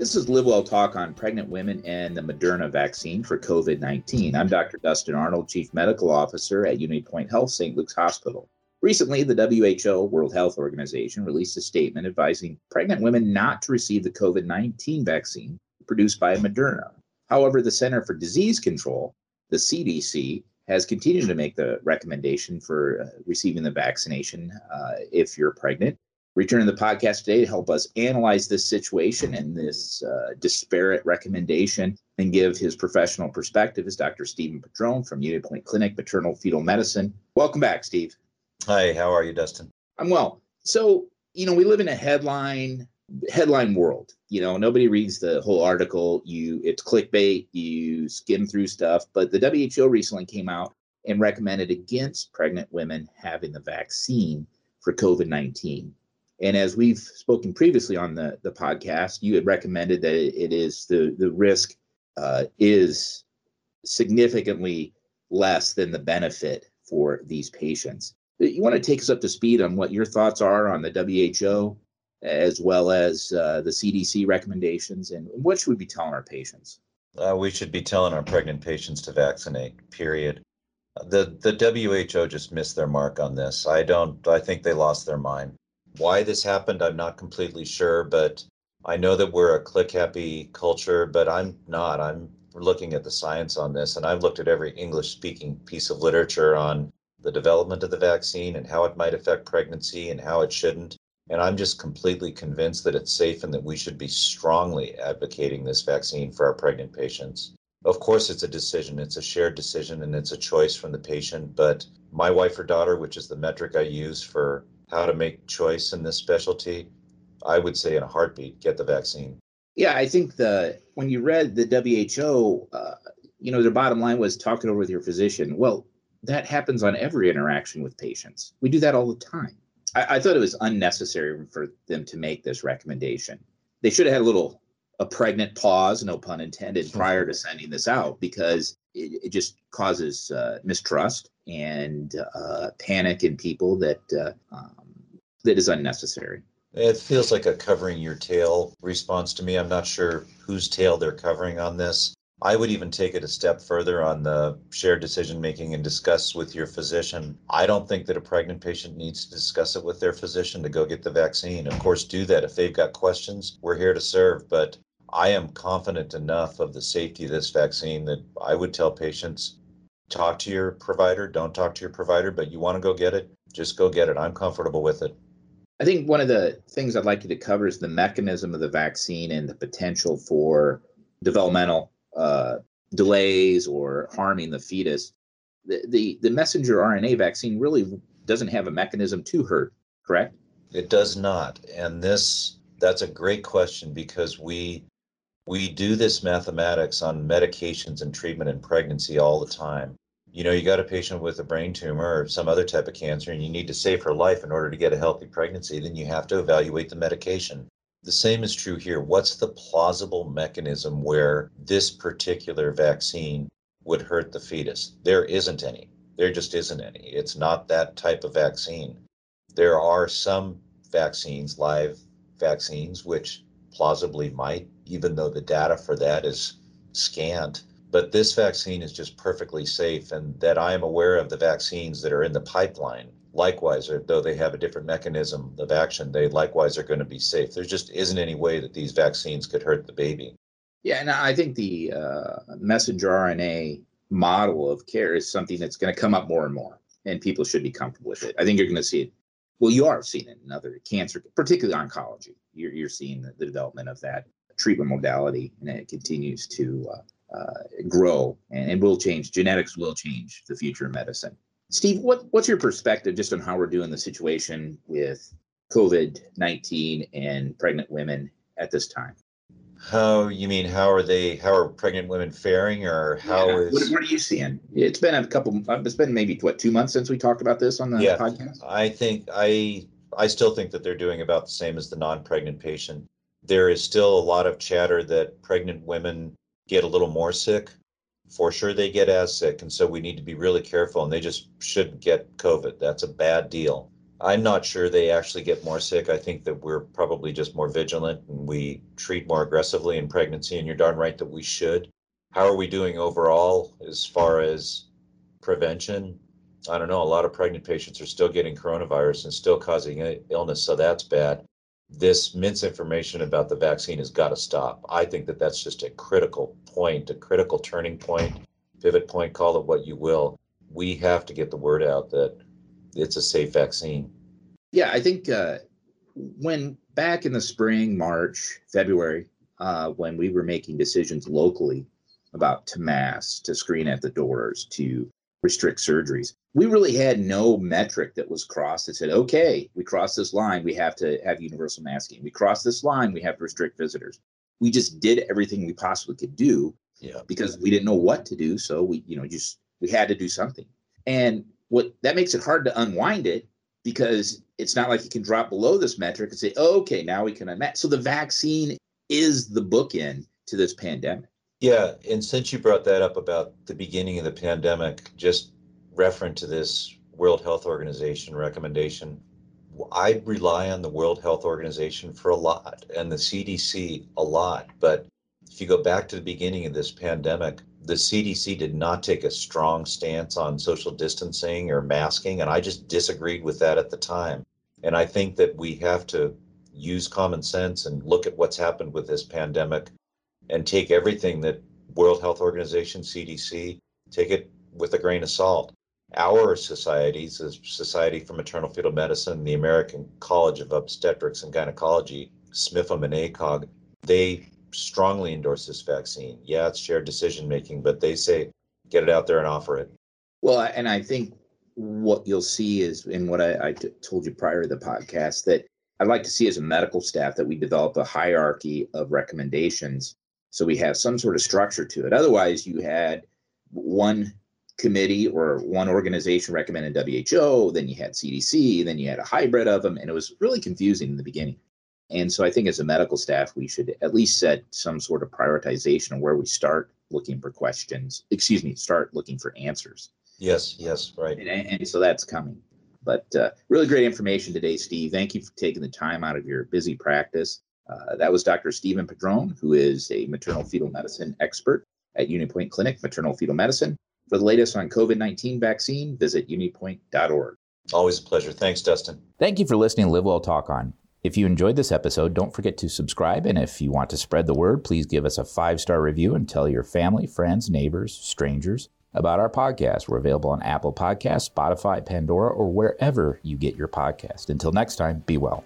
This is Live Well Talk on pregnant women and the Moderna vaccine for COVID 19. I'm Dr. Dustin Arnold, Chief Medical Officer at UnityPoint Health St. Luke's Hospital. Recently, the WHO, World Health Organization, released a statement advising pregnant women not to receive the COVID 19 vaccine produced by Moderna. However, the Center for Disease Control, the CDC, has continued to make the recommendation for uh, receiving the vaccination uh, if you're pregnant. Returning the podcast today to help us analyze this situation and this uh, disparate recommendation and give his professional perspective is Dr. Stephen Padron from UnityPoint Clinic Maternal Fetal Medicine. Welcome back, Steve. Hi, how are you, Dustin? I'm well. So, you know, we live in a headline headline world. You know, nobody reads the whole article. You it's clickbait, you skim through stuff, but the WHO recently came out and recommended against pregnant women having the vaccine for COVID-19. And as we've spoken previously on the, the podcast, you had recommended that it is the, the risk uh, is significantly less than the benefit for these patients. You want to take us up to speed on what your thoughts are on the WHO as well as uh, the CDC recommendations and what should we be telling our patients? Uh, we should be telling our pregnant patients to vaccinate, period. The, the WHO just missed their mark on this. I don't, I think they lost their mind. Why this happened, I'm not completely sure, but I know that we're a click happy culture, but I'm not. I'm looking at the science on this, and I've looked at every English speaking piece of literature on the development of the vaccine and how it might affect pregnancy and how it shouldn't. And I'm just completely convinced that it's safe and that we should be strongly advocating this vaccine for our pregnant patients. Of course, it's a decision, it's a shared decision, and it's a choice from the patient. But my wife or daughter, which is the metric I use for how to make choice in this specialty, I would say in a heartbeat, get the vaccine. Yeah, I think the when you read the WHO, uh, you know, their bottom line was talk it over with your physician. Well, that happens on every interaction with patients. We do that all the time. I, I thought it was unnecessary for them to make this recommendation. They should have had a little a pregnant pause, no pun intended, prior to sending this out because it, it just causes uh, mistrust and uh, panic in people that uh, um, that is unnecessary. It feels like a covering your tail response to me. I'm not sure whose tail they're covering on this. I would even take it a step further on the shared decision making and discuss with your physician. I don't think that a pregnant patient needs to discuss it with their physician to go get the vaccine. Of course, do that. If they've got questions, we're here to serve. But I am confident enough of the safety of this vaccine that I would tell patients talk to your provider, don't talk to your provider, but you want to go get it, just go get it. I'm comfortable with it. I think one of the things I'd like you to cover is the mechanism of the vaccine and the potential for developmental uh, delays or harming the fetus. The, the, the messenger RNA vaccine really doesn't have a mechanism to hurt, correct? It does not. And this that's a great question because we we do this mathematics on medications and treatment in pregnancy all the time. You know, you got a patient with a brain tumor or some other type of cancer and you need to save her life in order to get a healthy pregnancy, then you have to evaluate the medication. The same is true here. What's the plausible mechanism where this particular vaccine would hurt the fetus? There isn't any. There just isn't any. It's not that type of vaccine. There are some vaccines, live vaccines, which plausibly might, even though the data for that is scant. But this vaccine is just perfectly safe, and that I am aware of the vaccines that are in the pipeline likewise, though they have a different mechanism of action, they likewise are going to be safe. There just isn't any way that these vaccines could hurt the baby. Yeah, and I think the uh, messenger RNA model of care is something that's going to come up more and more, and people should be comfortable with it. I think you're going to see it. Well, you are seeing it in other cancer, particularly oncology. You're, you're seeing the, the development of that treatment modality, and it continues to uh, uh, grow and, and will change. Genetics will change the future of medicine. Steve, what, what's your perspective just on how we're doing the situation with COVID 19 and pregnant women at this time? How you mean? How are they? How are pregnant women faring, or how yeah. is? What, what, are you seeing? It's been a couple. It's been maybe what two months since we talked about this on the yeah, podcast. I think I I still think that they're doing about the same as the non-pregnant patient. There is still a lot of chatter that pregnant women get a little more sick for sure they get as sick. And so we need to be really careful and they just shouldn't get COVID. That's a bad deal. I'm not sure they actually get more sick. I think that we're probably just more vigilant and we treat more aggressively in pregnancy, and you're darn right that we should. How are we doing overall as far as prevention? I don't know. A lot of pregnant patients are still getting coronavirus and still causing illness, so that's bad. This misinformation about the vaccine has got to stop. I think that that's just a critical point, a critical turning point, pivot point, call it what you will. We have to get the word out that it's a safe vaccine. Yeah, I think uh, when back in the spring, March, February, uh, when we were making decisions locally about to mask, to screen at the doors, to restrict surgeries, we really had no metric that was crossed that said, okay, we crossed this line, we have to have universal masking. We crossed this line, we have to restrict visitors. We just did everything we possibly could do yeah. because we didn't know what to do. So we, you know, just we had to do something. And what that makes it hard to unwind it because it's not like you can drop below this metric and say, oh, okay, now we can unmask. So the vaccine is the bookend to this pandemic. Yeah, and since you brought that up about the beginning of the pandemic, just referent to this World Health Organization recommendation, I rely on the World Health Organization for a lot and the CDC a lot. But if you go back to the beginning of this pandemic, the CDC did not take a strong stance on social distancing or masking, and I just disagreed with that at the time. And I think that we have to use common sense and look at what's happened with this pandemic and take everything that World Health Organization, CDC, take it with a grain of salt. Our societies, the Society for Maternal Fetal Medicine, the American College of Obstetrics and Gynecology, SMFM and ACOG, they strongly endorse this vaccine. Yeah, it's shared decision making, but they say get it out there and offer it. Well, and I think what you'll see is, in what I, I t- told you prior to the podcast, that I'd like to see as a medical staff that we develop a hierarchy of recommendations so we have some sort of structure to it. Otherwise, you had one committee or one organization recommended WHO, then you had CDC, then you had a hybrid of them, and it was really confusing in the beginning. And so I think as a medical staff, we should at least set some sort of prioritization of where we start looking for questions, excuse me, start looking for answers. Yes, yes, right. And, and so that's coming. But uh, really great information today, Steve. Thank you for taking the time out of your busy practice. Uh, that was Dr. Stephen Padron, who is a maternal fetal medicine expert at UnityPoint Clinic, Maternal Fetal Medicine. For the latest on COVID 19 vaccine, visit unitypoint.org. Always a pleasure. Thanks, Dustin. Thank you for listening to Live Well Talk On. If you enjoyed this episode, don't forget to subscribe. And if you want to spread the word, please give us a five star review and tell your family, friends, neighbors, strangers about our podcast. We're available on Apple Podcasts, Spotify, Pandora, or wherever you get your podcast. Until next time, be well.